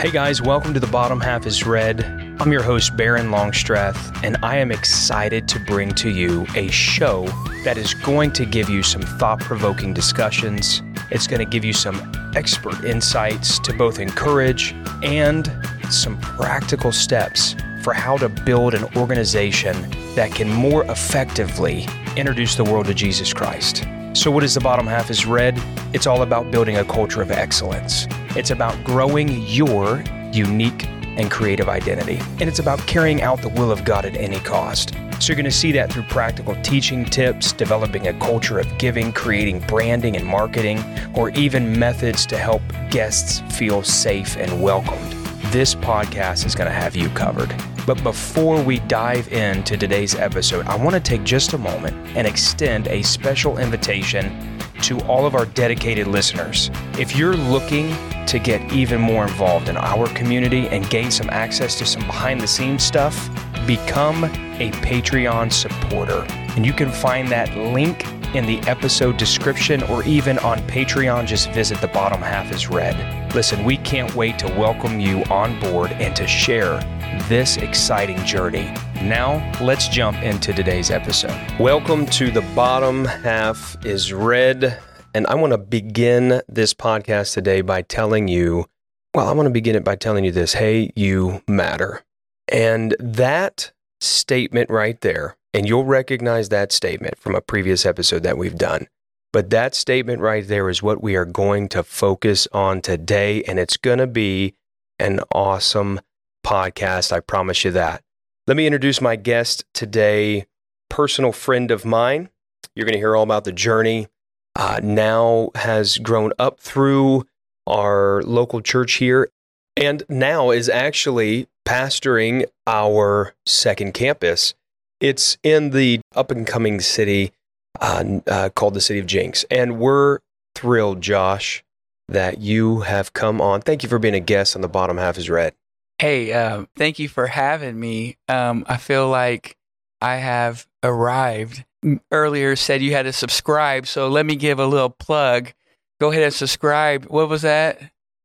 Hey guys, welcome to The Bottom Half is Red. I'm your host, Barron Longstreth, and I am excited to bring to you a show that is going to give you some thought provoking discussions. It's going to give you some expert insights to both encourage and some practical steps for how to build an organization that can more effectively introduce the world to Jesus Christ. So, what is the bottom half is red? It's all about building a culture of excellence. It's about growing your unique and creative identity. And it's about carrying out the will of God at any cost. So, you're going to see that through practical teaching tips, developing a culture of giving, creating branding and marketing, or even methods to help guests feel safe and welcomed. This podcast is going to have you covered. But before we dive into today's episode, I want to take just a moment and extend a special invitation to all of our dedicated listeners. If you're looking to get even more involved in our community and gain some access to some behind the scenes stuff, become a Patreon supporter. And you can find that link in the episode description or even on Patreon. Just visit the bottom half is red. Listen, we can't wait to welcome you on board and to share this exciting journey. Now, let's jump into today's episode. Welcome to the bottom half is red. And I want to begin this podcast today by telling you, well, I want to begin it by telling you this hey, you matter. And that statement right there, and you'll recognize that statement from a previous episode that we've done. But that statement right there is what we are going to focus on today. And it's going to be an awesome podcast. I promise you that. Let me introduce my guest today, personal friend of mine. You're going to hear all about the journey. Uh, now has grown up through our local church here and now is actually pastoring our second campus. It's in the up and coming city uh, uh, called the City of Jenks. And we're thrilled, Josh, that you have come on. Thank you for being a guest on the bottom half is red. Hey, uh, thank you for having me. Um, I feel like I have arrived. Earlier said you had to subscribe, so let me give a little plug. Go ahead and subscribe. What was that?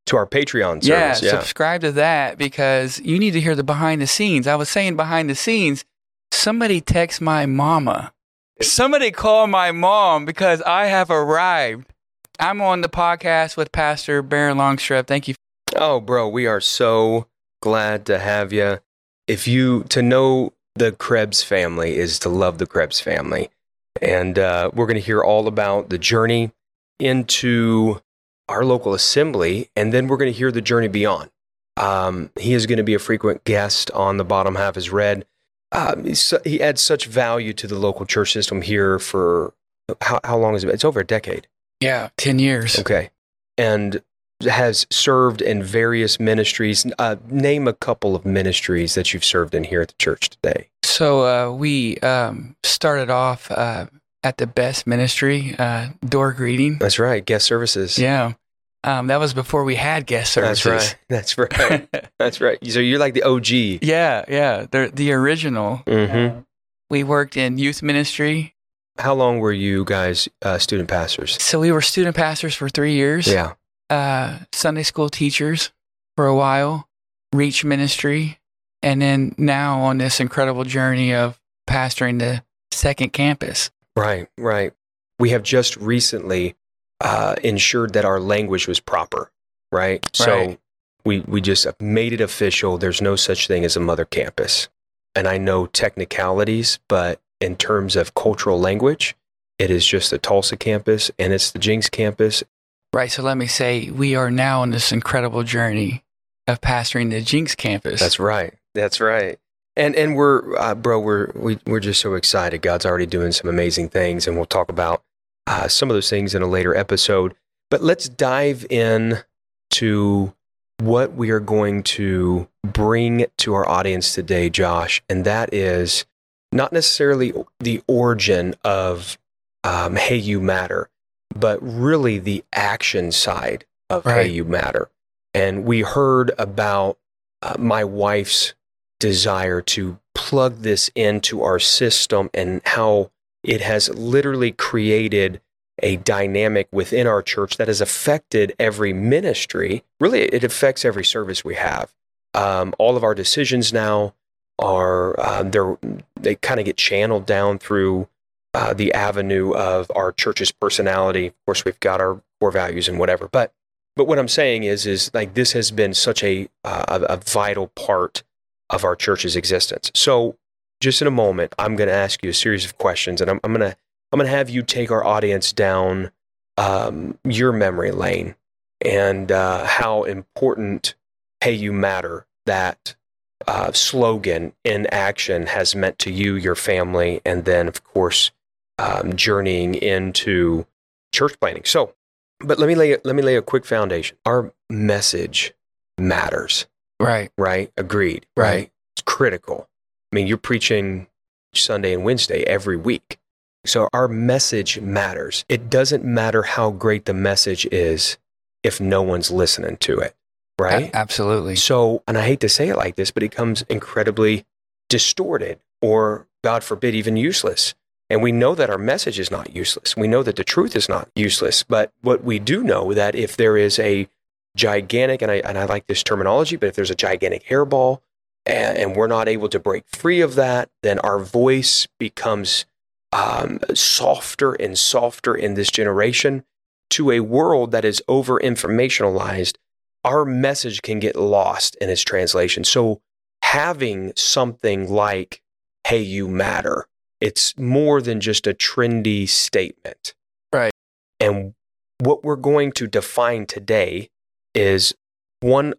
To our Patreon service. Yeah, yeah, subscribe to that because you need to hear the behind the scenes. I was saying behind the scenes, somebody text my mama. Somebody call my mom because I have arrived. I'm on the podcast with Pastor Barron Longstreth. Thank you. Oh, bro, we are so glad to have you. If you to know the Krebs family is to love the Krebs family, and uh, we're going to hear all about the journey into our local assembly, and then we're going to hear the journey beyond. Um, he is going to be a frequent guest on the bottom half is red. Um, he adds such value to the local church system here for how, how long is it? It's over a decade. Yeah, 10 years. Okay. And has served in various ministries. Uh, name a couple of ministries that you've served in here at the church today. So uh, we um, started off uh, at the Best Ministry, uh, door greeting. That's right, guest services. Yeah. Um, that was before we had guest services. That's right. That's right. That's right. So you're like the OG. Yeah, yeah. The the original. Mm-hmm. we worked in youth ministry. How long were you guys uh, student pastors? So we were student pastors for three years. Yeah uh, Sunday school teachers for a while, Reach Ministry, and then now on this incredible journey of pastoring the second campus. Right, right. We have just recently uh, ensured that our language was proper, right? right? So we, we just made it official. There's no such thing as a mother campus. And I know technicalities, but in terms of cultural language, it is just the Tulsa campus and it's the Jenks campus Right. So let me say, we are now on this incredible journey of pastoring the Jenks campus. That's right. That's right. And and we're uh, bro, we're we, we're just so excited. God's already doing some amazing things, and we'll talk about uh, some of those things in a later episode. But let's dive in to what we are going to bring to our audience today, Josh, and that is not necessarily the origin of um, "Hey, you matter," but really the action side of right. Hey You Matter. And we heard about uh, my wife's desire to plug this into our system and how it has literally created a dynamic within our church that has affected every ministry. Really, it affects every service we have. Um, all of our decisions now are um, they're they kind of get channeled down through uh, the avenue of our church's personality. Of course, we've got our core values and whatever, but but what I'm saying is is like this has been such a uh, a, a vital part of our church's existence. So, just in a moment, I'm going to ask you a series of questions, and I'm, I'm going to I'm going to have you take our audience down um, your memory lane and uh, how important "Hey, you matter" that uh, slogan in action has meant to you, your family, and then, of course, um, journeying into church planning. So, but let me lay let me lay a quick foundation. Our message matters. Right. Right. Agreed. Right. right. It's critical. I mean, you're preaching Sunday and Wednesday every week. So our message matters. It doesn't matter how great the message is if no one's listening to it right? A- absolutely. So, and I hate to say it like this, but it comes incredibly distorted or, God forbid, even useless. And we know that our message is not useless. We know that the truth is not useless. But what we do know that if there is a gigantic, and I, and I like this terminology, but if there's a gigantic hairball and, and we're not able to break free of that, then our voice becomes um, softer and softer in this generation to a world that is over informationalized our message can get lost in its translation. So having something like, hey, you matter, it's more than just a trendy statement. Right. And what we're going to define today is one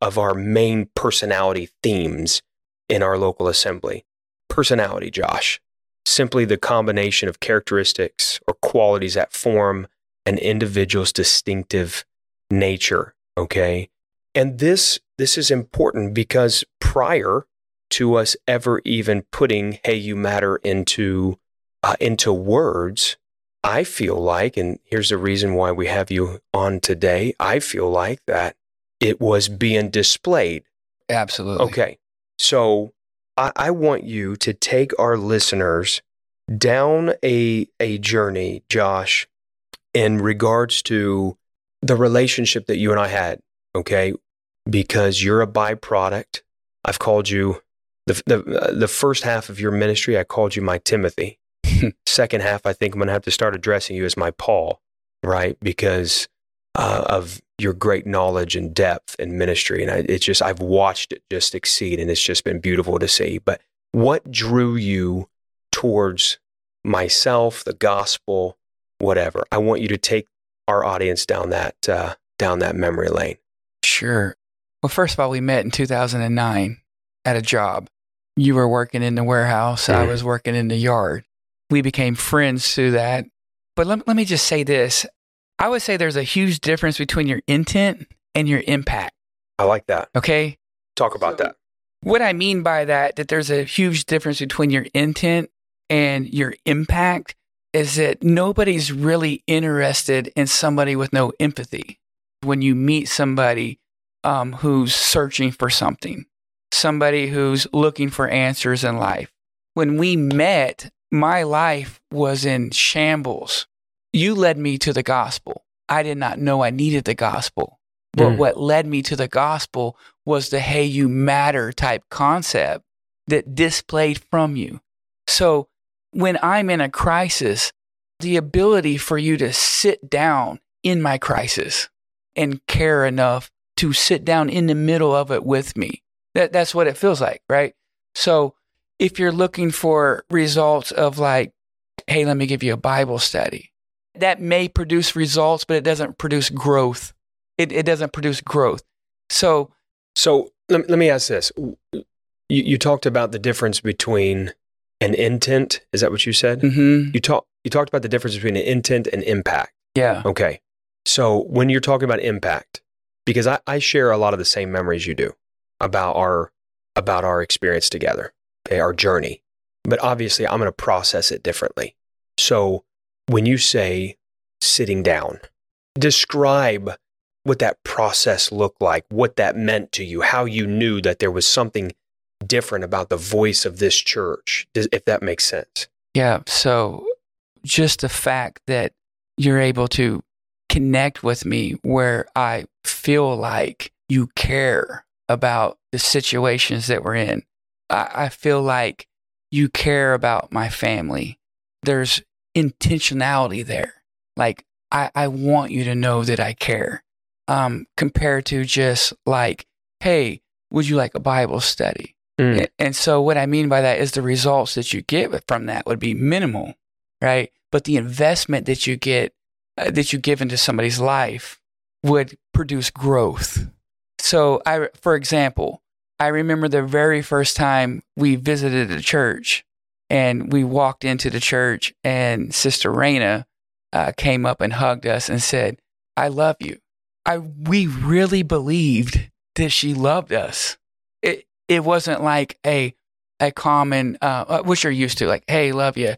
of our main personality themes in our local assembly. Personality, Josh, simply the combination of characteristics or qualities that form an individual's distinctive nature Okay. And this, this is important because prior to us ever even putting, hey, you matter into, uh, into words, I feel like, and here's the reason why we have you on today. I feel like that it was being displayed. Absolutely. Okay. So I, I want you to take our listeners down a, a journey, Josh, in regards to the relationship that you and I had, okay? Because you're a byproduct. I've called you the the uh, the first half of your ministry. I called you my Timothy. Second half, I think I'm going to have to start addressing you as my Paul, right? Because uh, of your great knowledge and depth in ministry, and I, it's just I've watched it just exceed, and it's just been beautiful to see. But what drew you towards myself, the gospel, whatever? I want you to take our audience down that uh, down that memory lane? Sure. Well, first of all, we met in 2009 at a job. You were working in the warehouse. Mm. I was working in the yard. We became friends through that. But let, let me just say this. I would say there's a huge difference between your intent and your impact. I like that. Okay. Talk about so, that. What I mean by that, that there's a huge difference between your intent and your impact is that nobody's really interested in somebody with no empathy. When you meet somebody um, who's searching for something, somebody who's looking for answers in life. When we met, my life was in shambles. You led me to the gospel. I did not know I needed the gospel. But mm. what led me to the gospel was the hey, you matter type concept that displayed from you. So when I'm in a crisis, the ability for you to sit down in my crisis and care enough to sit down in the middle of it with me. That, that's what it feels like, right? So if you're looking for results of like, hey, let me give you a Bible study, that may produce results, but it doesn't produce growth. It, it doesn't produce growth. So, so let, let me ask this. You, you talked about the difference between an intent. Is that what you said? Mm-hmm. You talk. You talked about the difference between an intent and impact. Yeah. Okay. So when you're talking about impact, because I, I share a lot of the same memories you do about our about our experience together, okay, our journey. But obviously, I'm going to process it differently. So when you say sitting down, describe what that process looked like, what that meant to you, how you knew that there was something different about the voice of this church, if that makes sense. Yeah. So just the fact that you're able to connect with me where I feel like you care about the situations that we're in. I, I feel like you care about my family. There's intentionality there. Like, I, I want you to know that I care. Um, compared to just like, hey, would you like a Bible study? Mm. And, so, what I mean by that is the results that you get from that would be minimal, right? But the investment that you get, uh, that you give into somebody's life would produce growth. So, I, for example, I remember the very first time we visited a church and we walked into the church and Sister Raina uh, came up and hugged us and said, I love you. I, we really believed that she loved us. It, it wasn't like a, a common, uh, which you're used to, like, hey, love you.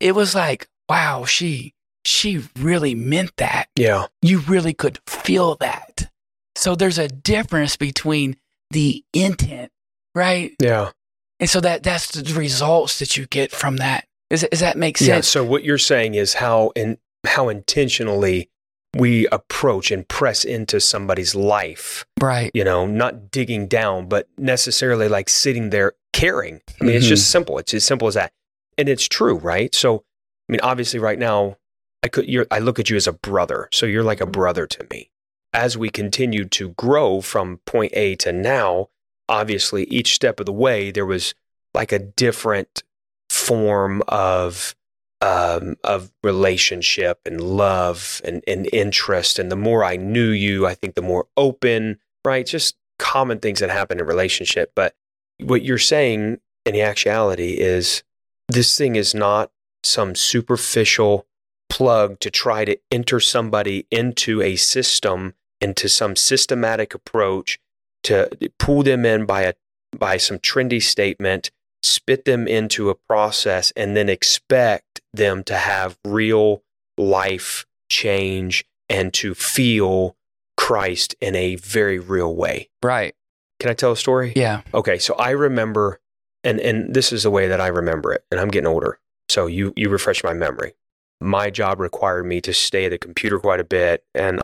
It was like, wow, she, she really meant that. Yeah. You really could feel that. So there's a difference between the intent, right? Yeah. And so that that's the results that you get from that. Is does that make sense? Yeah. So what you're saying is how in how intentionally we approach and press into somebody's life. Right. You know, not digging down, but necessarily like sitting there caring. I mean, it's just mm-hmm. simple. It's as simple as that, and it's true, right? So, I mean, obviously, right now, I could. You're, I look at you as a brother, so you're like a brother to me. As we continue to grow from point A to now, obviously, each step of the way, there was like a different form of um, of relationship and love and, and interest. And the more I knew you, I think the more open, right? Just common things that happen in relationship. But what you're saying in the actuality is this thing is not some superficial plug to try to enter somebody into a system, into some systematic approach to pull them in by a by some trendy statement, spit them into a process, and then expect them to have real life change and to feel Christ in a very real way. Right. Can I tell a story? Yeah. Okay, so I remember, and and this is the way that I remember it, and I'm getting older, so you you refresh my memory. My job required me to stay at the computer quite a bit, and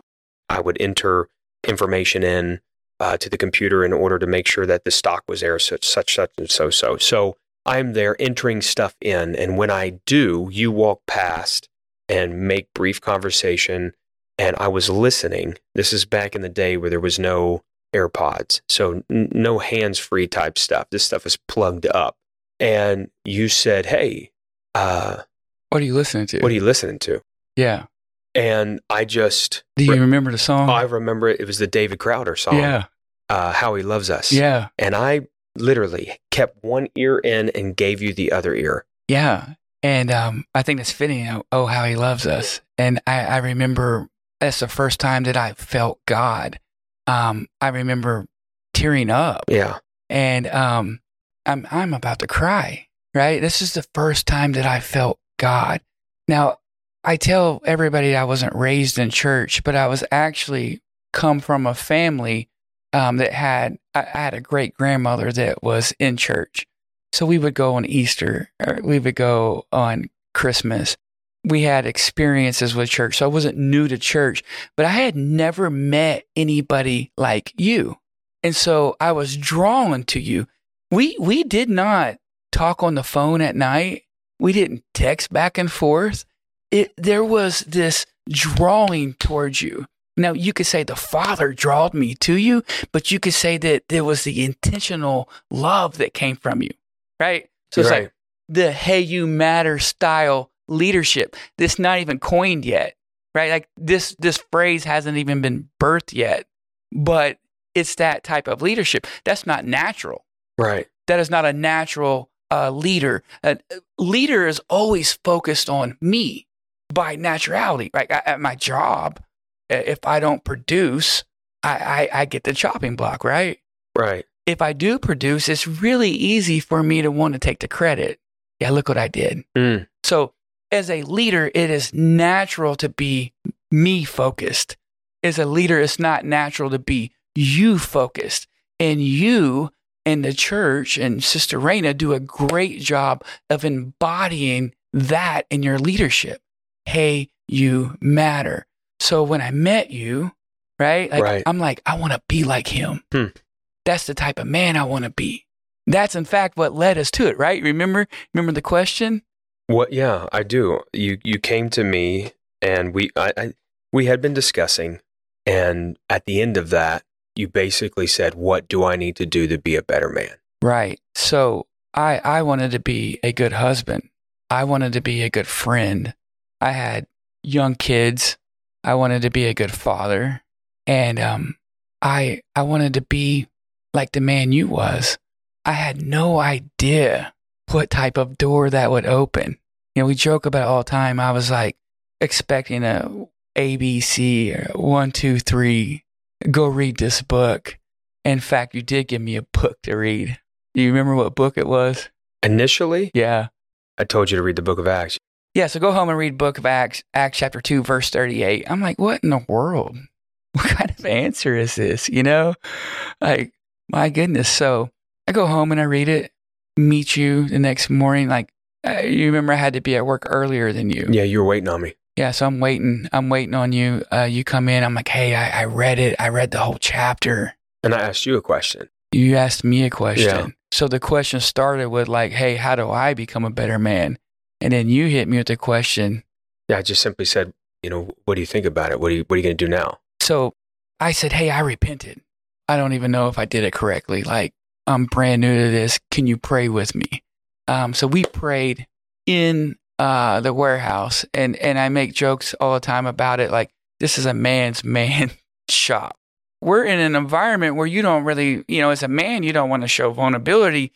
I would enter information in uh, to the computer in order to make sure that the stock was there, such such such and so so. So I'm there entering stuff in, and when I do, you walk past and make brief conversation, and I was listening. This is back in the day where there was no AirPods. So n- no hands-free type stuff. This stuff is plugged up. And you said, "Hey, uh, What are you listening to? what are you listening to?" yeah. And I just, Do you Re- remember the song? I remember it, it was the David Crowder song, yeah. Uh, "How He Loves Us." Yeah. And I literally kept one ear in and gave you the other ear. Yeah. And um, I think that's fitting. Oh, how he loves us. And I, I remember that's the first time that I felt God. Um, I remember tearing up Yeah. and um, I'm, I'm about to cry, right? This is the first time that I felt God. Now, I tell everybody I wasn't raised in church, but I was actually come from a family um, that had, I, had a great grandmother that was in church. So we would go on Easter, or we would go on Christmas. We had experiences with church. So I wasn't new to church, but I had never met anybody like you. And so I was drawn to you. We we did not talk on the phone at night. We didn't text back and forth. It there was this drawing towards you. Now you could say the Father drawed me to you, but you could say that there was the intentional love that came from you. Right? So it's Right. like the hey you matter style leadership. This not even coined yet. Right? Like this this phrase hasn't even been birthed yet. But it's that type of leadership. That's not natural. Right. That is not a natural uh, leader. A leader is always focused on me by naturality. Right? I- At my job, if I don't produce, I, I, I get the chopping block. Right? Right. If I do produce, it's really easy for me to want to take the credit. Yeah, look what I did. Mm. So, as a leader, it is natural to be me focused. As a leader, it's not natural to be you focused. And you and the church and Sister Raina do a great job of embodying that in your leadership. Hey, you matter. So when I met you, right? Like, Right. I'm like, I want to be like him. Hmm. That's the type of man I want to be. That's in fact what led us to it, right? Remember, remember the question? What? Yeah, I do. You you came to me, and we I, I we had been discussing, and at the end of that, you basically said, "What do I need to do to be a better man?" Right. So I I wanted to be a good husband. I wanted to be a good friend. I had young kids. I wanted to be a good father. And um I I wanted to be like the man you was. I had no idea what type of door that would open. You know, we joke about it all the time. I was like expecting a ABC or one, two, three, go read this book. In fact, you did give me a book to read. Do you remember what book it was? Initially, Yeah. I told you to read the Book of Acts. Yeah, so go home and read book of Acts, Acts chapter 2, verse 38. I'm like, what in the world? What kind of answer is this? You know? Like, my goodness. So I go home and I read it, meet you the next morning. Like, you remember I had to be at work earlier than you. Yeah, you were waiting on me. Yeah, so I'm waiting. I'm waiting on you. Uh, you come in. I'm like, hey, I, I read it. I read the whole chapter. And I asked you a question. You asked me a question. Yeah. So the question started with like, hey, how do I become a better man? And then you hit me with the question. Yeah, I just simply said, you know, what do you think about it? What are you What are you going to do now? So I said, hey, I repented. I don't even know if I did it correctly. Like, I'm brand new to this. Can you pray with me? Um, so we prayed in uh, the warehouse, and and I make jokes all the time about it. Like, this is a man's man shop. We're in an environment where you don't really, you know, as a man, you don't want to show vulnerability.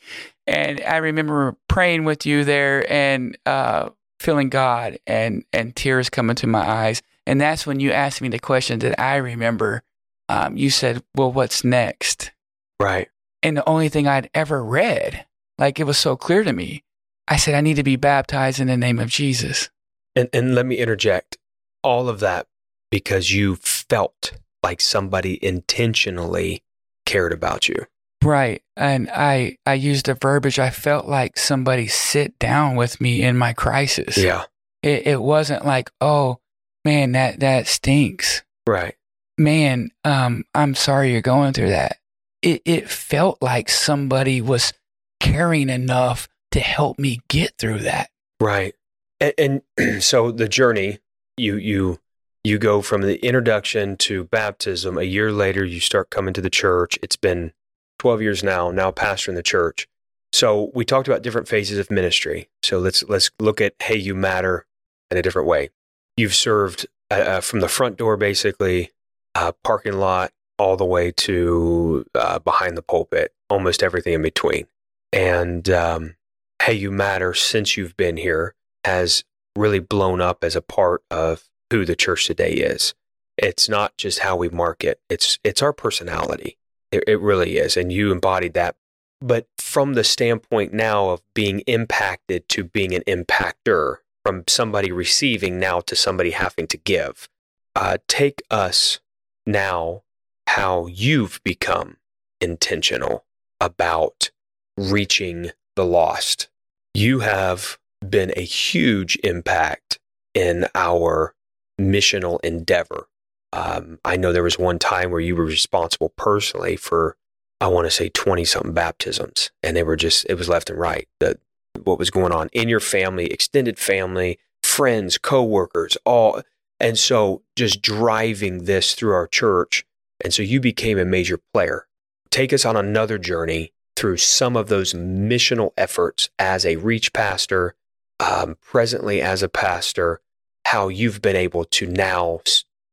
And I remember praying with you there and uh, feeling God and and tears coming to my eyes. And that's when you asked me the question that I remember. Um, you said, "Well, what's next?" Right. And the only thing I'd ever read, like it was so clear to me, I said, "I need to be baptized in the name of Jesus." And and let me interject all of that because you felt like somebody intentionally cared about you. Right. And I I used a verbiage. I felt like somebody sit down with me in my crisis. Yeah. It, it wasn't like, oh man, that that stinks. Right. Man, um, I'm sorry you're going through that. It it felt like somebody was caring enough to help me get through that. Right. And, and so the journey, you you you go from the introduction to baptism. A year later, you start coming to the church. It's been 12 years now. Now pastor in the church. So we talked about different phases of ministry. So let's let's look at Hey You Matter in a different way. You've served uh, uh, from the front door, basically, uh, parking lot, all the way to uh, behind the pulpit, almost everything in between. And um, Hey You Matter, since you've been here, has really blown up as a part of who the church today is. It's not just how we market; it's it's our personality. It, it really is, and you embodied that. But from the standpoint now of being impacted to being an impactor, from somebody receiving now to somebody having to give, uh, take us now how you've become intentional about reaching the lost. You have been a huge impact in our missional endeavor. Um, I know there was one time where you were responsible personally for, I want to say, 20 something baptisms, and they were just, it was left and right. The, what was going on in your family, extended family, friends, coworkers, all. And so just driving this through our church. And so you became a major player. Take us on another journey through some of those missional efforts as a reach pastor, um, presently as a pastor, how you've been able to now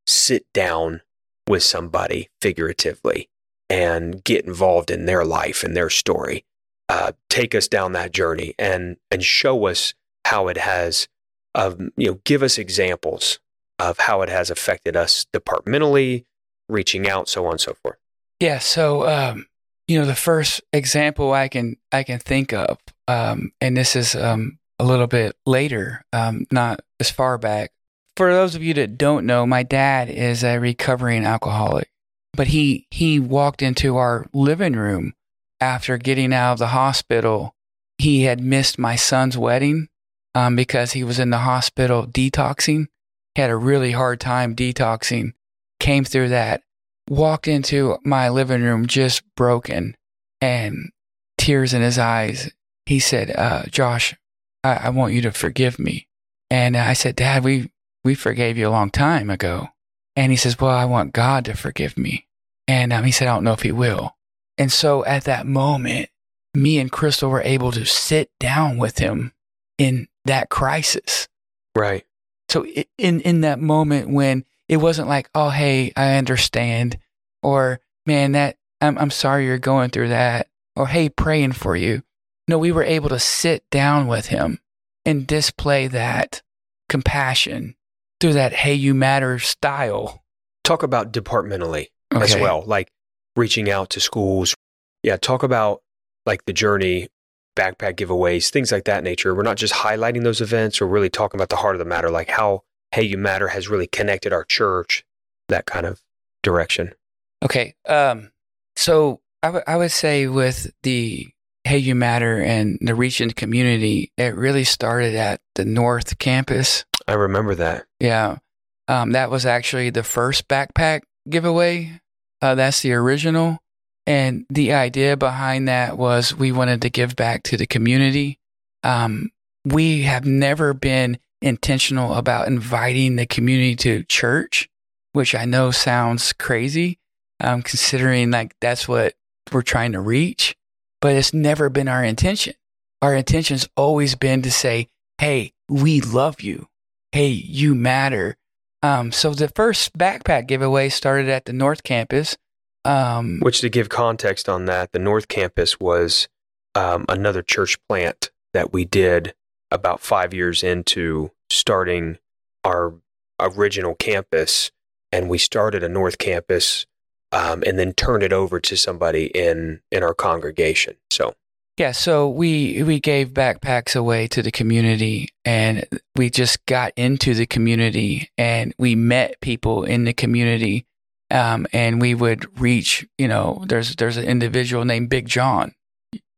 sit down with somebody figuratively and get involved in their life and their story. Uh, take us down that journey and and show us how it has, um, you know, give us examples of how it has affected us departmentally, reaching out, so on and so forth. Yeah. So, um, you know, the first example I can I can think of, um, and this is um, a little bit later, um, not as far back. For those of you that don't know, my dad is a recovering alcoholic, but he he walked into our living room after getting out of the hospital. He had missed my son's wedding um, because he was in the hospital detoxing, He had a really hard time detoxing. Came through that. Walked into my living room just broken and tears in his eyes. He said, uh, Josh, I, I want you to forgive me. And I said, Dad, we, we forgave you a long time ago. And he says, Well, I want God to forgive me. And um, he said, I don't know if he will. And so at that moment, me and Crystal were able to sit down with him in that crisis. Right. So in in that moment when it wasn't like, oh hey, I understand, or man, that I'm I'm sorry you're going through that, or hey, praying for you. No, we were able to sit down with him and display that compassion through that hey you matter style. Talk about departmentally okay. as well, like reaching out to schools. Yeah, talk about like the journey, backpack giveaways, things like that nature. We're not just highlighting those events, we're really talking about the heart of the matter, like how Hey You Matter has really connected our church, that kind of direction. Okay. Um, so I, w- I would say with the Hey You Matter and the reaching community, it really started at the North Campus. I remember that. Yeah. Um, that was actually the first backpack giveaway. Uh, that's the original. And the idea behind that was we wanted to give back to the community. Um, we have never been intentional about inviting the community to church, which I know sounds crazy, um, considering like that's what we're trying to reach, but it's never been our intention. Our intention's always been to say, Hey, we love you. Hey, you matter. Um, so the first backpack giveaway started at the North Campus. Um, Which, to give context on that, the North Campus was um, another church plant that we did about five years into starting our original campus. And we started a North Campus um, and then turned it over to somebody in in our congregation. So yeah, so we we gave backpacks away to the community and we just got into the community and we met people in the community um, and we would reach, you know, there's there's an individual named Big John.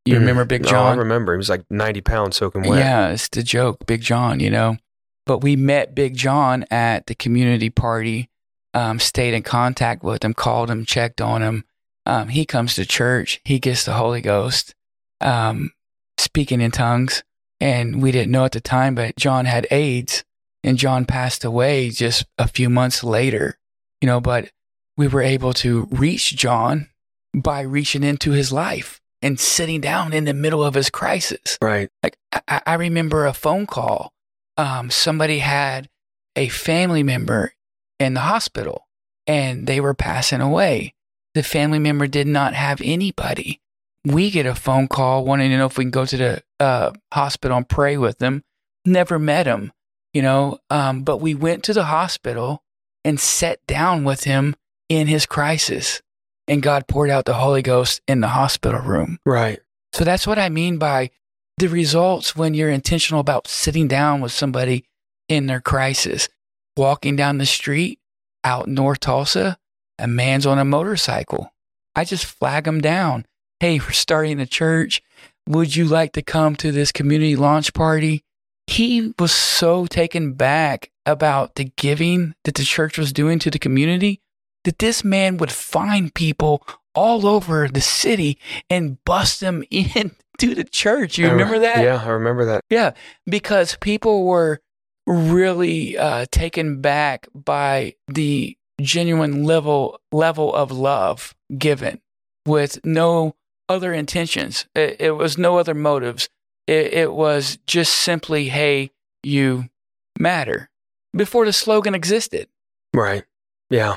You mm. remember Big John? Oh, I remember. He was like 90 pounds soaking wet. Yeah, it's the joke, Big John, you know. But we met Big John at the community party, um, stayed in contact with him, called him, checked on him. Um, he comes to church, he gets the Holy Ghost, um, speaking in tongues. And we didn't know at the time, but John had AIDS and John passed away just a few months later, you know, but we were able to reach John by reaching into his life and sitting down in the middle of his crisis. Right. Like I, I remember a phone call. Um, somebody had a family member in the hospital and they were passing away. The family member did not have anybody. We get a phone call wanting to know if we can go to the uh, hospital and pray with them. Never met him, you know, um, but we went to the hospital and sat down with him in his crisis. And God poured out the Holy Ghost in the hospital room. Right. So that's what I mean by the results when you're intentional about sitting down with somebody in their crisis. Walking down the street out North Tulsa, a man's on a motorcycle. I just flag him down. Hey, we're starting a church. Would you like to come to this community launch party? He was so taken back about the giving that the church was doing to the community that this man would find people all over the city and bust them in to the church. You remember that? Yeah, I remember that. Yeah, because people were really uh, taken back by the genuine level level of love given with no other intentions. It, it was no other motives. It, it was just simply, "Hey, you matter." Before the slogan existed. Right. Yeah.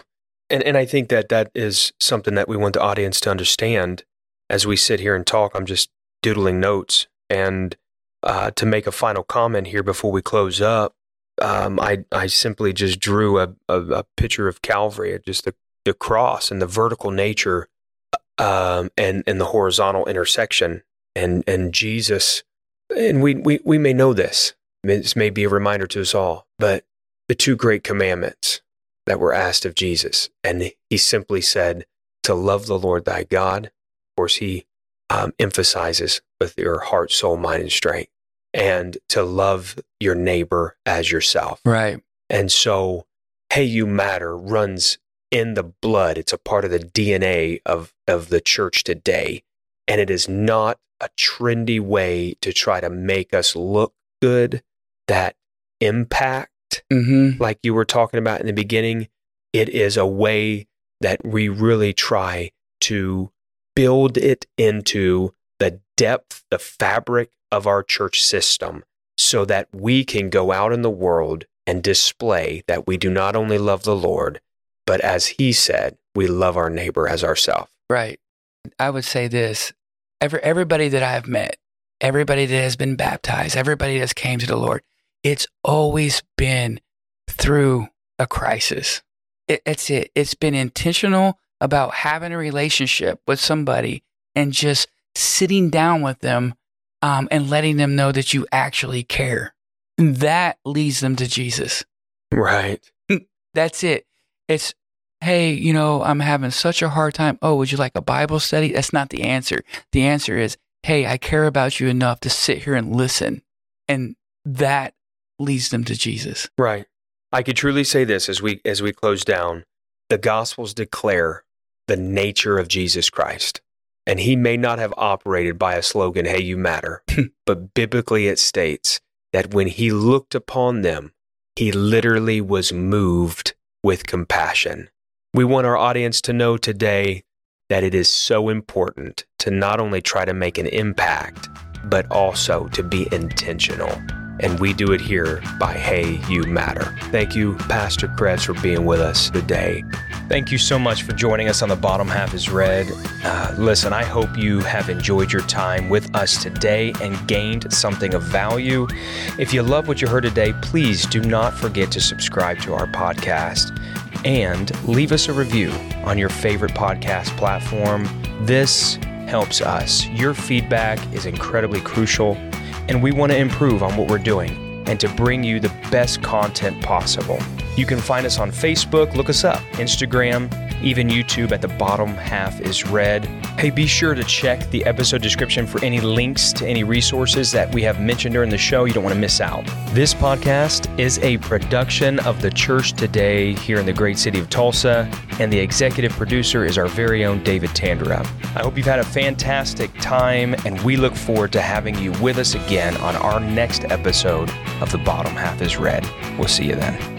And and I think that that is something that we want the audience to understand as we sit here and talk. I'm just doodling notes and uh, to make a final comment here before we close up. Um, I I simply just drew a, a, a picture of Calvary, just the the cross and the vertical nature, um, and and the horizontal intersection, and and Jesus, and we we we may know this. This may be a reminder to us all, but the two great commandments that were asked of Jesus. And he simply said to love the Lord thy God. Of course, he um, emphasizes with your heart, soul, mind, and strength, and to love your neighbor as yourself. Right. And so, hey, you matter runs in the blood. It's a part of the DNA of, of the church today. And it is not a trendy way to try to make us look good. That impact, Mm-hmm. like you were talking about in the beginning, it is a way that we really try to build it into the depth, the fabric of our church system so that we can go out in the world and display that we do not only love the Lord, but as he said, we love our neighbor as ourselves. Right. I would say this. Every, everybody that I've met, everybody that has been baptized, everybody that's came to the Lord, it's always been through a crisis. It, it's it. It's been intentional about having a relationship with somebody and just sitting down with them um, and letting them know that you actually care. And that leads them to Jesus. Right. That's it. It's, hey, you know, I'm having such a hard time. Oh, would you like a Bible study? That's not the answer. The answer is, hey, I care about you enough to sit here and listen. And that leads them to Jesus. Right. I could truly say this as we as we close down. The gospels declare the nature of Jesus Christ. And he may not have operated by a slogan, hey, you matter, hmm. but biblically it states that when he looked upon them, he literally was moved with compassion. We want our audience to know today that it is so important to not only try to make an impact, but also to be intentional. And we do it here by Hey, You Matter. Thank you, Pastor Krebs, for being with us today. Thank you so much for joining us on The Bottom Half is Red. Uh, listen, I hope you have enjoyed your time with us today and gained something of value. If you love what you heard today, please do not forget to subscribe to our podcast and leave us a review on your favorite podcast platform. This helps us. Your feedback is incredibly crucial, and we want to improve on what we're doing and to bring you the best content possible. You can find us on Facebook, look us up, Instagram, even YouTube at the bottom half is red. Hey, be sure to check the episode description for any links to any resources that we have mentioned during the show. You don't want to miss out. This podcast is a production of the church today here in the great city of Tulsa, and the executive producer is our very own David Tandera. I hope you've had a fantastic time, and we look forward to having you with us again on our next episode of The Bottom Half is Red. We'll see you then.